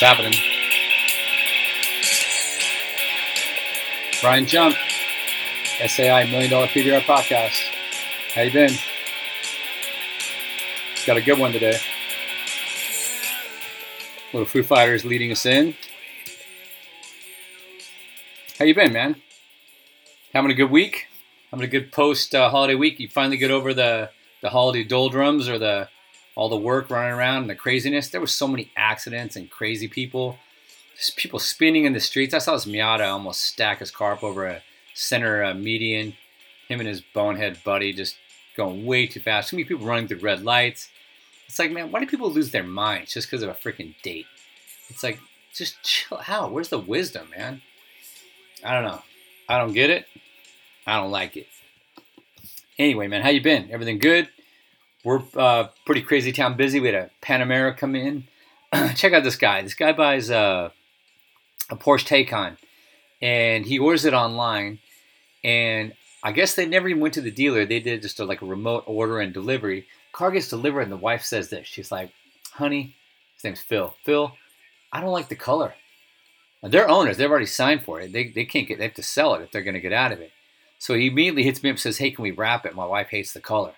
What's happening? Brian Jump, SAI Million Dollar PDR Podcast. How you been? Got a good one today. Little Foo Fighters leading us in. How you been, man? Having a good week? Having a good post uh, holiday week? You finally get over the the holiday doldrums or the all the work running around and the craziness. There was so many accidents and crazy people. Just people spinning in the streets. I saw this Miata almost stack his car up over a center median. Him and his bonehead buddy just going way too fast. Too many people running through red lights. It's like, man, why do people lose their minds just because of a freaking date? It's like, just chill out. Where's the wisdom, man? I don't know. I don't get it. I don't like it. Anyway, man, how you been? Everything good? We're uh, pretty crazy town busy. We had a Panamera come in. Check out this guy. This guy buys uh, a Porsche Taycan, and he orders it online. And I guess they never even went to the dealer. They did just a, like a remote order and delivery car gets delivered and the wife says this. She's like, honey, his name's Phil. Phil, I don't like the color. And they're owners. They've already signed for it. They, they can't get, they have to sell it if they're going to get out of it. So he immediately hits me up and says, hey, can we wrap it? My wife hates the color.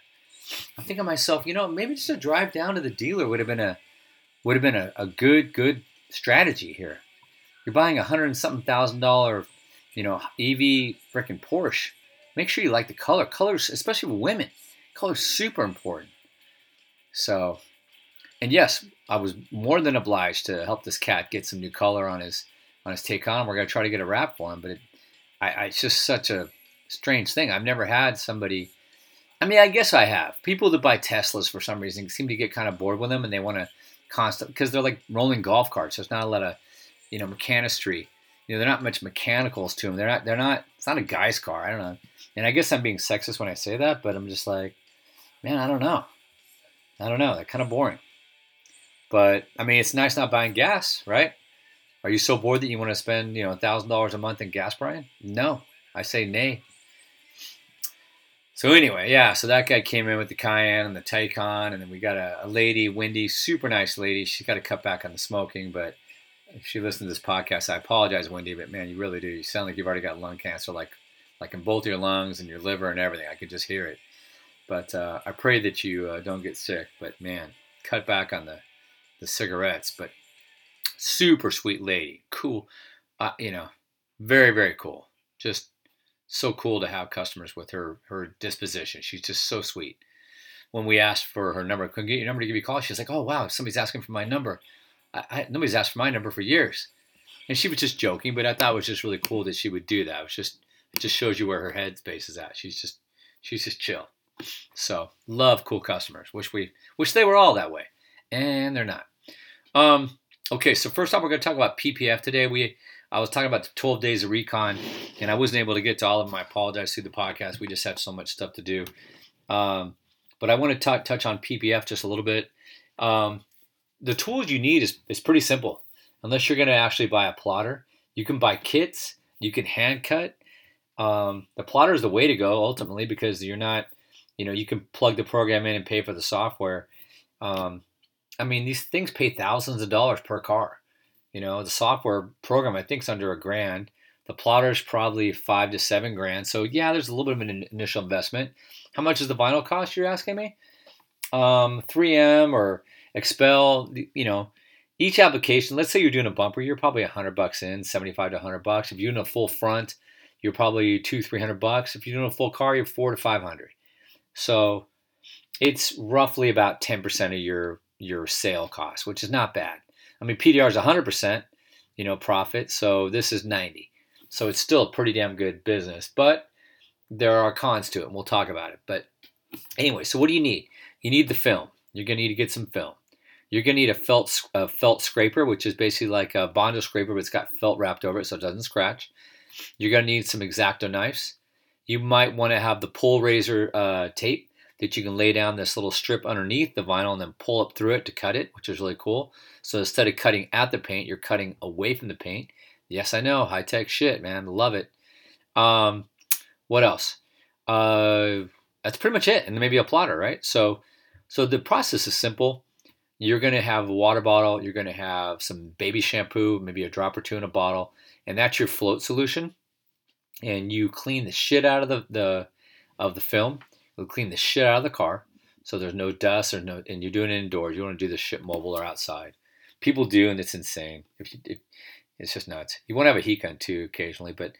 I'm thinking to myself, you know, maybe just a drive down to the dealer would have been a, would have been a, a good, good strategy here. You're buying a hundred and something thousand dollar, you know, EV freaking Porsche. Make sure you like the color. Colors, especially for women, color's super important. So, and yes, I was more than obliged to help this cat get some new color on his on his Taycan. We're gonna try to get a wrap for him, but it, I, I, it's just such a strange thing. I've never had somebody. I mean, I guess I have. People that buy Teslas for some reason seem to get kind of bored with them, and they want to constant because they're like rolling golf carts. There's not a lot of, you know, mechanistry. You know, they're not much mechanicals to them. They're not. They're not. It's not a guy's car. I don't know. And I guess I'm being sexist when I say that, but I'm just like, man, I don't know. I don't know. They're kind of boring. But I mean, it's nice not buying gas, right? Are you so bored that you want to spend, you know, thousand dollars a month in gas, Brian? No, I say nay. So anyway, yeah. So that guy came in with the Cayenne and the Taycan, and then we got a, a lady, Wendy, super nice lady. She's got to cut back on the smoking, but if she listens to this podcast, I apologize, Wendy, but man, you really do. You sound like you've already got lung cancer, like like in both your lungs and your liver and everything. I could just hear it. But uh, I pray that you uh, don't get sick. But man, cut back on the the cigarettes. But super sweet lady, cool. Uh, you know, very very cool. Just so cool to have customers with her her disposition. She's just so sweet. When we asked for her number, couldn't get your number to give you a call. She's like, "Oh wow, somebody's asking for my number. I, I, nobody's asked for my number for years." And she was just joking, but I thought it was just really cool that she would do that. It was just it just shows you where her headspace is at. She's just she's just chill. So love cool customers. Wish we wish they were all that way, and they're not. Um, okay, so first off, we're going to talk about PPF today. We I was talking about the 12 days of recon, and I wasn't able to get to all of them. I apologize through the podcast. We just had so much stuff to do. Um, but I want to touch on PPF just a little bit. Um, the tools you need is, is pretty simple. Unless you're going to actually buy a plotter, you can buy kits. You can hand cut. Um, the plotter is the way to go ultimately because you're not you know, you can plug the program in and pay for the software. Um, I mean, these things pay thousands of dollars per car. You know, the software program I think is under a grand. The plotter is probably five to seven grand. So yeah, there's a little bit of an initial investment. How much does the vinyl cost? You're asking me. Um, 3M or XPEL. You know, each application. Let's say you're doing a bumper, you're probably a hundred bucks in, 75 to 100 bucks. If you're doing a full front, you're probably two, three hundred bucks. If you're doing a full car, you're four to five hundred. So it's roughly about 10% of your your sale cost, which is not bad. I mean, PDR is 100%, you know, profit, so this is 90. So it's still a pretty damn good business, but there are cons to it, and we'll talk about it. But anyway, so what do you need? You need the film. You're going to need to get some film. You're going to need a felt a felt scraper, which is basically like a Bondo scraper, but it's got felt wrapped over it so it doesn't scratch. You're going to need some X-Acto knives you might want to have the pull razor uh, tape that you can lay down this little strip underneath the vinyl and then pull up through it to cut it, which is really cool. So instead of cutting at the paint, you're cutting away from the paint. Yes, I know, high tech shit, man. Love it. Um, what else? Uh, that's pretty much it, and maybe a plotter, right? So, so the process is simple. you're to have a water bottle, you're to have some baby shampoo, maybe a drop or two in a bottle, and that's your float solution. And you clean the shit out of the, the of the film. You'll clean the shit out of the car, so there's no dust or no. And you're doing it indoors. You want to do this shit mobile or outside. People do, and it's insane. If you, if, it's just nuts. You want to have a heat gun too occasionally, but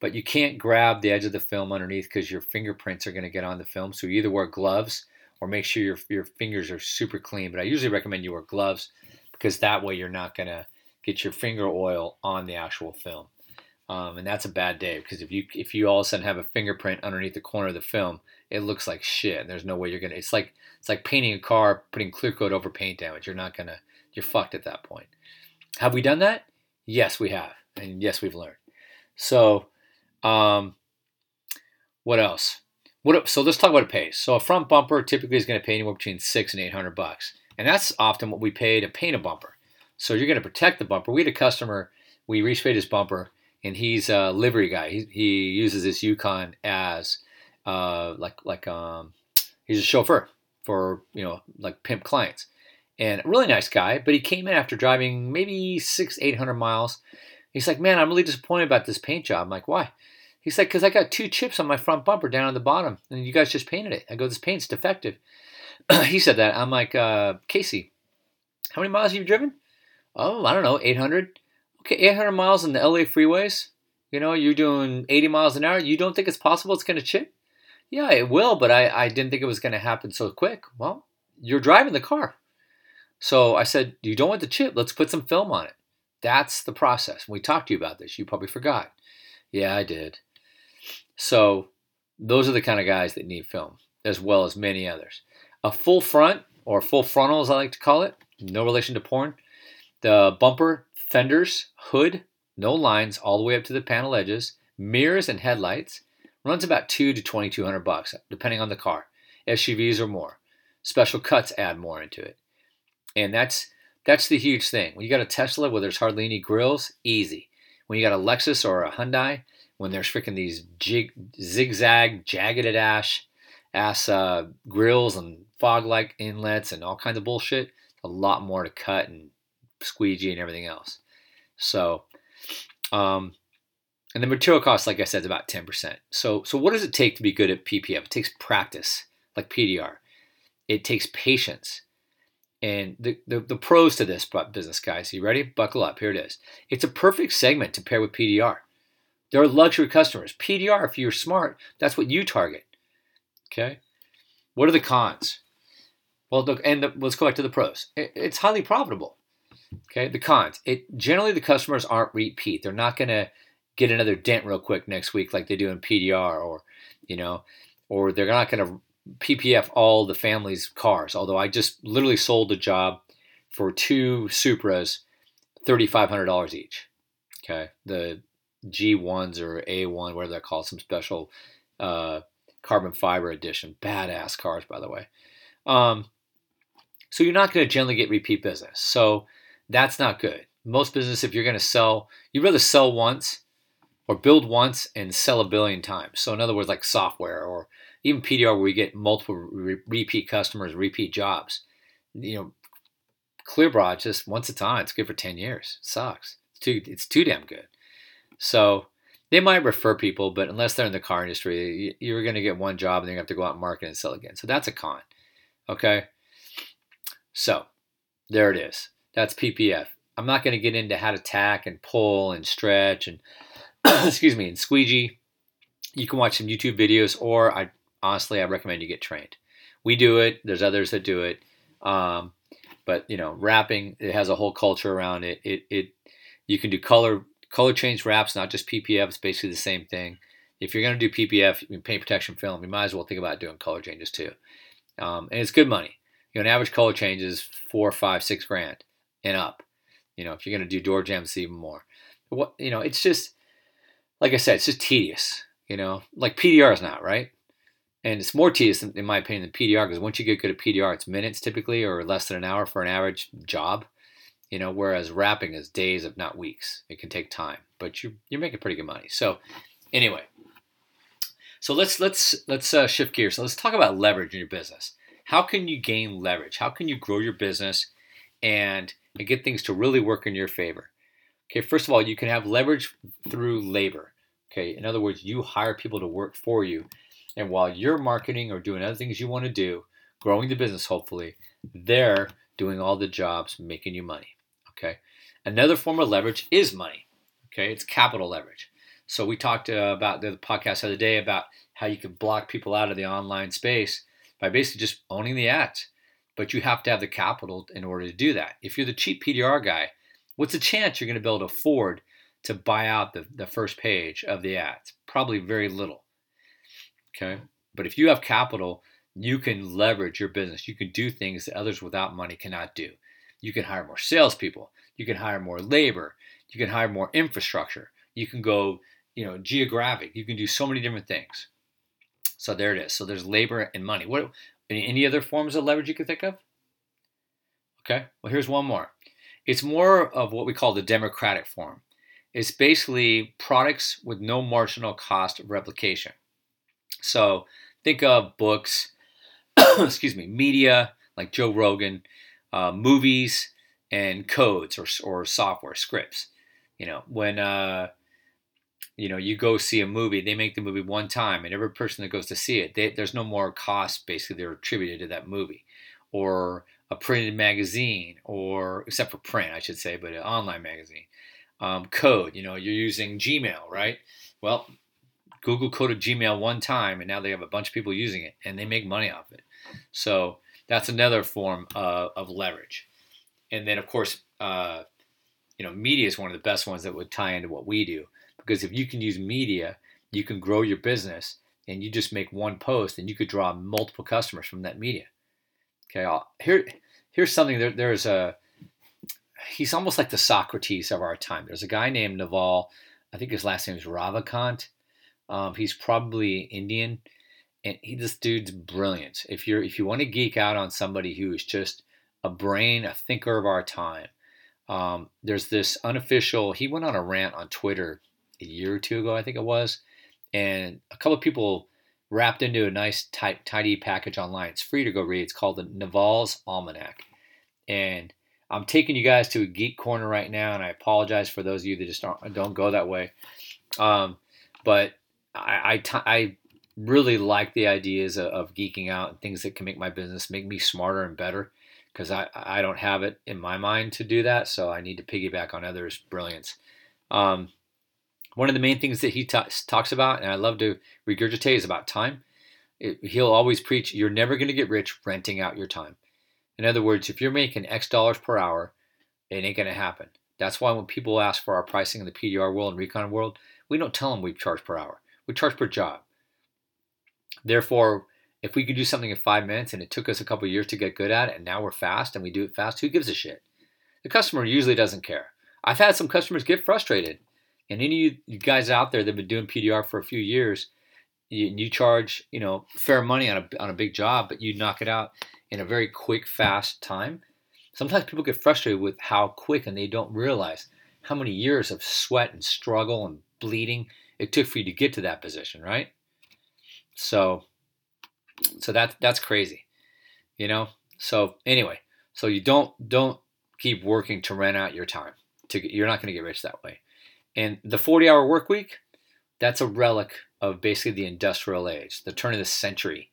but you can't grab the edge of the film underneath because your fingerprints are going to get on the film. So you either wear gloves or make sure your your fingers are super clean. But I usually recommend you wear gloves because that way you're not going to get your finger oil on the actual film. Um, and that's a bad day because if you if you all of a sudden have a fingerprint underneath the corner of the film, it looks like shit. And there's no way you're gonna. It's like it's like painting a car, putting clear coat over paint damage. You're not gonna. You're fucked at that point. Have we done that? Yes, we have, and yes, we've learned. So, um, what else? What so let's talk about it pays. So a front bumper typically is going to pay anywhere between six and eight hundred bucks, and that's often what we pay to paint a bumper. So you're going to protect the bumper. We had a customer, we resprayed his bumper, and he's a livery guy. He, he uses this Yukon as uh, like like um, he's a chauffeur for you know like pimp clients and a really nice guy. But he came in after driving maybe six, eight hundred miles. He's like, "Man, I'm really disappointed about this paint job." I'm like, "Why?" He's like, "Cause I got two chips on my front bumper down on the bottom, and you guys just painted it." I go, "This paint's defective." he said that. I'm like, uh, "Casey, how many miles have you driven?" Oh, I don't know, 800. Okay, 800 miles in the LA freeways. You know, you're doing 80 miles an hour. You don't think it's possible it's going to chip? Yeah, it will, but I, I didn't think it was going to happen so quick. Well, you're driving the car. So I said, You don't want the chip. Let's put some film on it. That's the process. We talked to you about this. You probably forgot. Yeah, I did. So those are the kind of guys that need film, as well as many others. A full front, or full frontal as I like to call it, no relation to porn. The bumper, fenders, hood, no lines all the way up to the panel edges, mirrors and headlights. Runs about two to twenty two hundred bucks, depending on the car. SUVs or more. Special cuts add more into it. And that's that's the huge thing. When you got a Tesla where there's hardly any grills, easy. When you got a Lexus or a Hyundai, when there's freaking these jig, zigzag, jagged ash ass uh, grills and fog like inlets and all kinds of bullshit, a lot more to cut and squeegee and everything else. So, um, and the material cost, like I said, is about 10%. So, so what does it take to be good at PPF? It takes practice, like PDR. It takes patience. And the, the, the pros to this business, guys, you ready? Buckle up. Here it is. It's a perfect segment to pair with PDR. There are luxury customers. PDR, if you're smart, that's what you target. Okay. What are the cons? Well, look, and the, let's go back to the pros. It, it's highly profitable. Okay. The cons. It generally the customers aren't repeat. They're not going to get another dent real quick next week like they do in PDR, or you know, or they're not going to PPF all the family's cars. Although I just literally sold a job for two Supras, thirty five hundred dollars each. Okay, the G1s or A1, whatever they're called, some special uh, carbon fiber edition. Badass cars, by the way. Um, so you're not going to generally get repeat business. So that's not good. Most business, if you're going to sell, you'd rather sell once or build once and sell a billion times. So in other words, like software or even PDR, where we get multiple re- repeat customers, repeat jobs. You know, ClearBroad just once a time. It's good for ten years. It sucks. It's too. It's too damn good. So they might refer people, but unless they're in the car industry, you're going to get one job and then you have to go out and market and sell again. So that's a con. Okay. So there it is. That's PPF. I'm not going to get into how to tack and pull and stretch and excuse me and squeegee. You can watch some YouTube videos, or I honestly I recommend you get trained. We do it. There's others that do it. Um, but you know, wrapping it has a whole culture around it. It it you can do color color change wraps, not just PPF. It's basically the same thing. If you're going to do PPF, paint protection film, you might as well think about doing color changes too. Um, and it's good money. You know, an average color change is four, five, six grand and up. You know, if you're going to do door jambs, even more. What you know, it's just like I said, it's just tedious. You know, like PDR is not right, and it's more tedious in my opinion than PDR because once you get good at PDR, it's minutes typically or less than an hour for an average job. You know, whereas wrapping is days, if not weeks. It can take time, but you you're making pretty good money. So, anyway, so let's let's let's uh, shift gears. So let's talk about leverage in your business. How can you gain leverage? How can you grow your business and get things to really work in your favor. Okay, first of all, you can have leverage through labor. Okay, in other words, you hire people to work for you. And while you're marketing or doing other things you want to do, growing the business hopefully, they're doing all the jobs making you money. Okay, another form of leverage is money. Okay, it's capital leverage. So we talked uh, about the podcast the other day about how you can block people out of the online space by basically just owning the ads. But you have to have the capital in order to do that. If you're the cheap PDR guy, what's the chance you're going to be able to afford to buy out the, the first page of the ads? Probably very little. Okay. But if you have capital, you can leverage your business. You can do things that others without money cannot do. You can hire more salespeople. You can hire more labor. You can hire more infrastructure. You can go, you know, geographic. You can do so many different things. So there it is. So there's labor and money. What any, any other forms of leverage you can think of? Okay. Well, here's one more. It's more of what we call the democratic form. It's basically products with no marginal cost of replication. So think of books, excuse me, media like Joe Rogan, uh, movies, and codes or, or software scripts. You know, when uh, you know you go see a movie, they make the movie one time, and every person that goes to see it, they, there's no more cost basically they're attributed to that movie, or a printed magazine, or except for print, I should say, but an online magazine. Um, code, you know, you're using Gmail, right? Well, Google coded Gmail one time, and now they have a bunch of people using it, and they make money off it. So that's another form of leverage. And then, of course, uh, you know, media is one of the best ones that would tie into what we do because if you can use media, you can grow your business, and you just make one post, and you could draw multiple customers from that media. Okay, I'll, here, here's something. There, there's a he's almost like the Socrates of our time. There's a guy named Naval. I think his last name is Ravikant um, he's probably Indian, and he, this dude's brilliant. If you're if you want to geek out on somebody who is just a brain, a thinker of our time, um, there's this unofficial. He went on a rant on Twitter a year or two ago, I think it was, and a couple of people wrapped into a nice tight, tidy package online. It's free to go read. It's called the Naval's Almanac, and I'm taking you guys to a geek corner right now, and I apologize for those of you that just don't, don't go that way. Um, but I, I, t- I really like the ideas of, of, geeking out and things that can make my business make me smarter and better because I, I don't have it in my mind to do that. So I need to piggyback on others' brilliance. Um, one of the main things that he t- talks about, and I love to regurgitate, is about time. It, he'll always preach you're never going to get rich renting out your time. In other words, if you're making X dollars per hour, it ain't going to happen. That's why when people ask for our pricing in the PDR world and recon world, we don't tell them we charge per hour. We charge per job. Therefore, if we could do something in five minutes and it took us a couple years to get good at it, and now we're fast and we do it fast, who gives a shit? The customer usually doesn't care. I've had some customers get frustrated. And any of you guys out there that have been doing PDR for a few years, you, you charge you know fair money on a, on a big job, but you knock it out in a very quick, fast time. Sometimes people get frustrated with how quick and they don't realize how many years of sweat and struggle and bleeding it took for you to get to that position, right? So, so that's that's crazy, you know. So anyway, so you don't don't keep working to rent out your time. To get, you're not going to get rich that way. And the 40-hour work week, that's a relic of basically the industrial age, the turn of the century.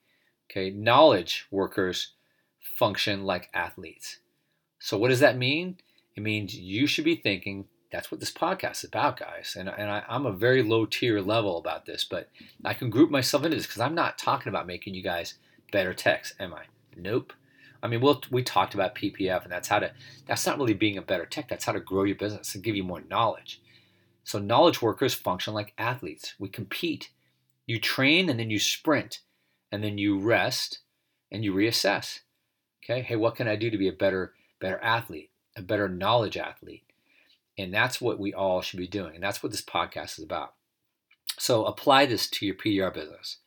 Okay, knowledge workers function like athletes. So what does that mean? It means you should be thinking that's what this podcast is about, guys. And, and I, am a very low tier level about this, but I can group myself into this because I'm not talking about making you guys better techs, am I? Nope. I mean, we'll, we talked about PPF, and that's how to. That's not really being a better tech. That's how to grow your business and give you more knowledge. So knowledge workers function like athletes. We compete. You train and then you sprint, and then you rest and you reassess. Okay. Hey, what can I do to be a better better athlete, a better knowledge athlete? And that's what we all should be doing. And that's what this podcast is about. So apply this to your PDR business.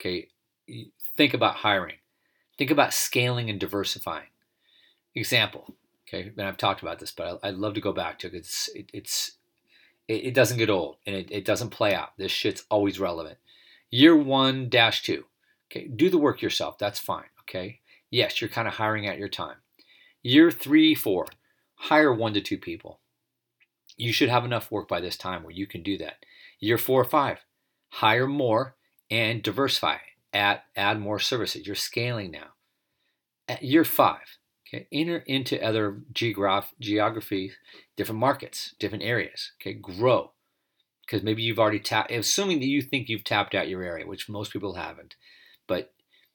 Okay. Think about hiring. Think about scaling and diversifying. Example. Okay. And I've talked about this, but I'd love to go back to it. It's, it, it's, it, it doesn't get old and it, it doesn't play out. This shit's always relevant. Year one dash two. Okay. Do the work yourself. That's fine. Okay. Yes, you're kind of hiring at your time. Year three, four, hire one to two people. You should have enough work by this time where you can do that. Year four or five, hire more and diversify. Add, add more services. You're scaling now. At year five, okay, enter into other geograph, geographies, different markets, different areas. Okay, grow because maybe you've already tapped. Assuming that you think you've tapped out your area, which most people haven't, but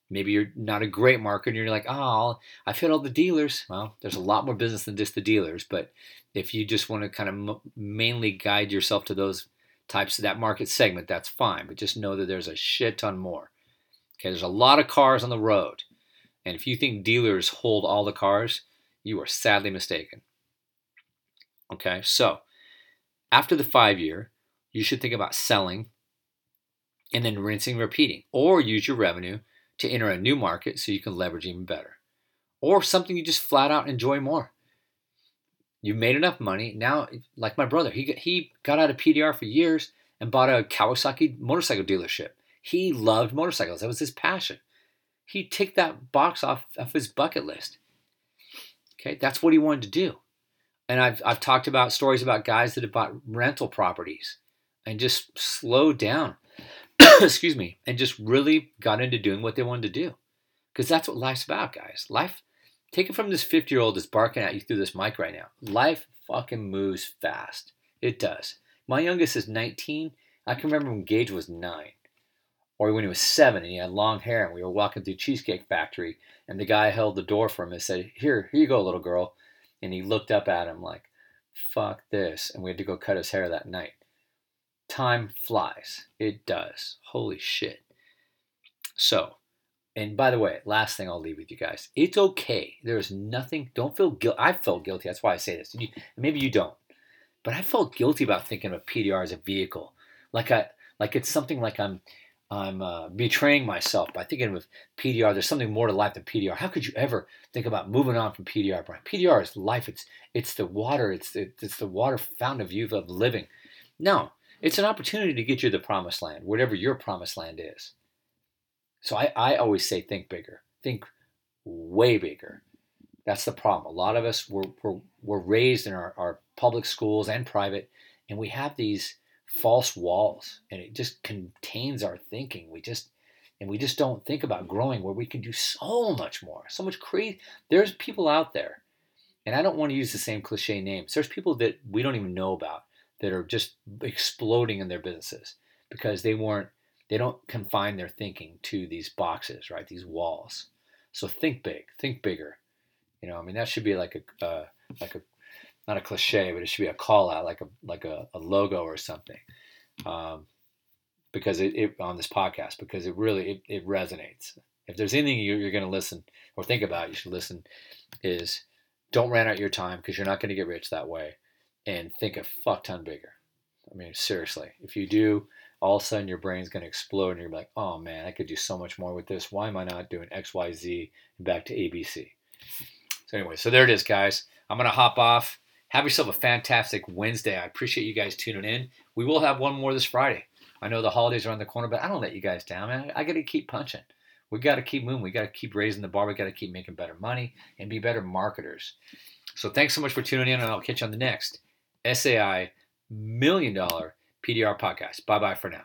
maybe you're not a great marketer and you're like, oh, I've hit all the dealers. Well, there's a lot more business than just the dealers, but if you just want to kind of mainly guide yourself to those types of that market segment, that's fine. But just know that there's a shit ton more. Okay, there's a lot of cars on the road. And if you think dealers hold all the cars, you are sadly mistaken. Okay, so after the five year, you should think about selling and then rinsing, repeating, or use your revenue to enter a new market so you can leverage even better, or something you just flat out enjoy more. You've made enough money now. Like my brother, he he got out of PDR for years and bought a Kawasaki motorcycle dealership. He loved motorcycles. That was his passion. He ticked that box off of his bucket list. Okay, that's what he wanted to do. And I've I've talked about stories about guys that have bought rental properties and just slowed down. excuse me, and just really got into doing what they wanted to do. Because that's what life's about, guys. Life Take it from this 50 year old that's barking at you through this mic right now. Life fucking moves fast. It does. My youngest is 19. I can remember when Gage was nine, or when he was seven and he had long hair, and we were walking through Cheesecake Factory, and the guy held the door for him and said, "Here, here you go, little girl," and he looked up at him like, "Fuck this," and we had to go cut his hair that night. Time flies. It does. Holy shit. So, and by the way, last thing I'll leave with you guys. It's okay. There's nothing. Don't feel guilty. I felt guilty. That's why I say this. You, maybe you don't, but I felt guilty about thinking of PDR as a vehicle, like I like it's something like I'm I'm uh, betraying myself by thinking of PDR. There's something more to life than PDR. How could you ever think about moving on from PDR, Brian? PDR is life. It's it's the water. It's the, it's the water fountain of youth of living. No, it's an opportunity to get you to the promised land, whatever your promised land is. So I, I always say think bigger, think way bigger. That's the problem. A lot of us were, were, were raised in our, our public schools and private, and we have these false walls, and it just contains our thinking. We just and we just don't think about growing where we can do so much more, so much crazy. There's people out there, and I don't want to use the same cliche names. There's people that we don't even know about that are just exploding in their businesses because they weren't they don't confine their thinking to these boxes, right? These walls. So think big, think bigger. You know, I mean, that should be like a uh, like a not a cliche, but it should be a call out, like a like a, a logo or something, um, because it, it, on this podcast because it really it, it resonates. If there's anything you, you're going to listen or think about, you should listen. Is don't run out your time because you're not going to get rich that way, and think a fuck ton bigger. I mean, seriously, if you do, all of a sudden your brain's going to explode and you're like, oh man, I could do so much more with this. Why am I not doing X, Y, Z and back to ABC? So anyway, so there it is, guys. I'm going to hop off. Have yourself a fantastic Wednesday. I appreciate you guys tuning in. We will have one more this Friday. I know the holidays are on the corner, but I don't let you guys down, man. I got to keep punching. We got to keep moving. We got to keep raising the bar. We got to keep making better money and be better marketers. So thanks so much for tuning in, and I'll catch you on the next SAI Million Dollar PDR podcast. Bye bye for now.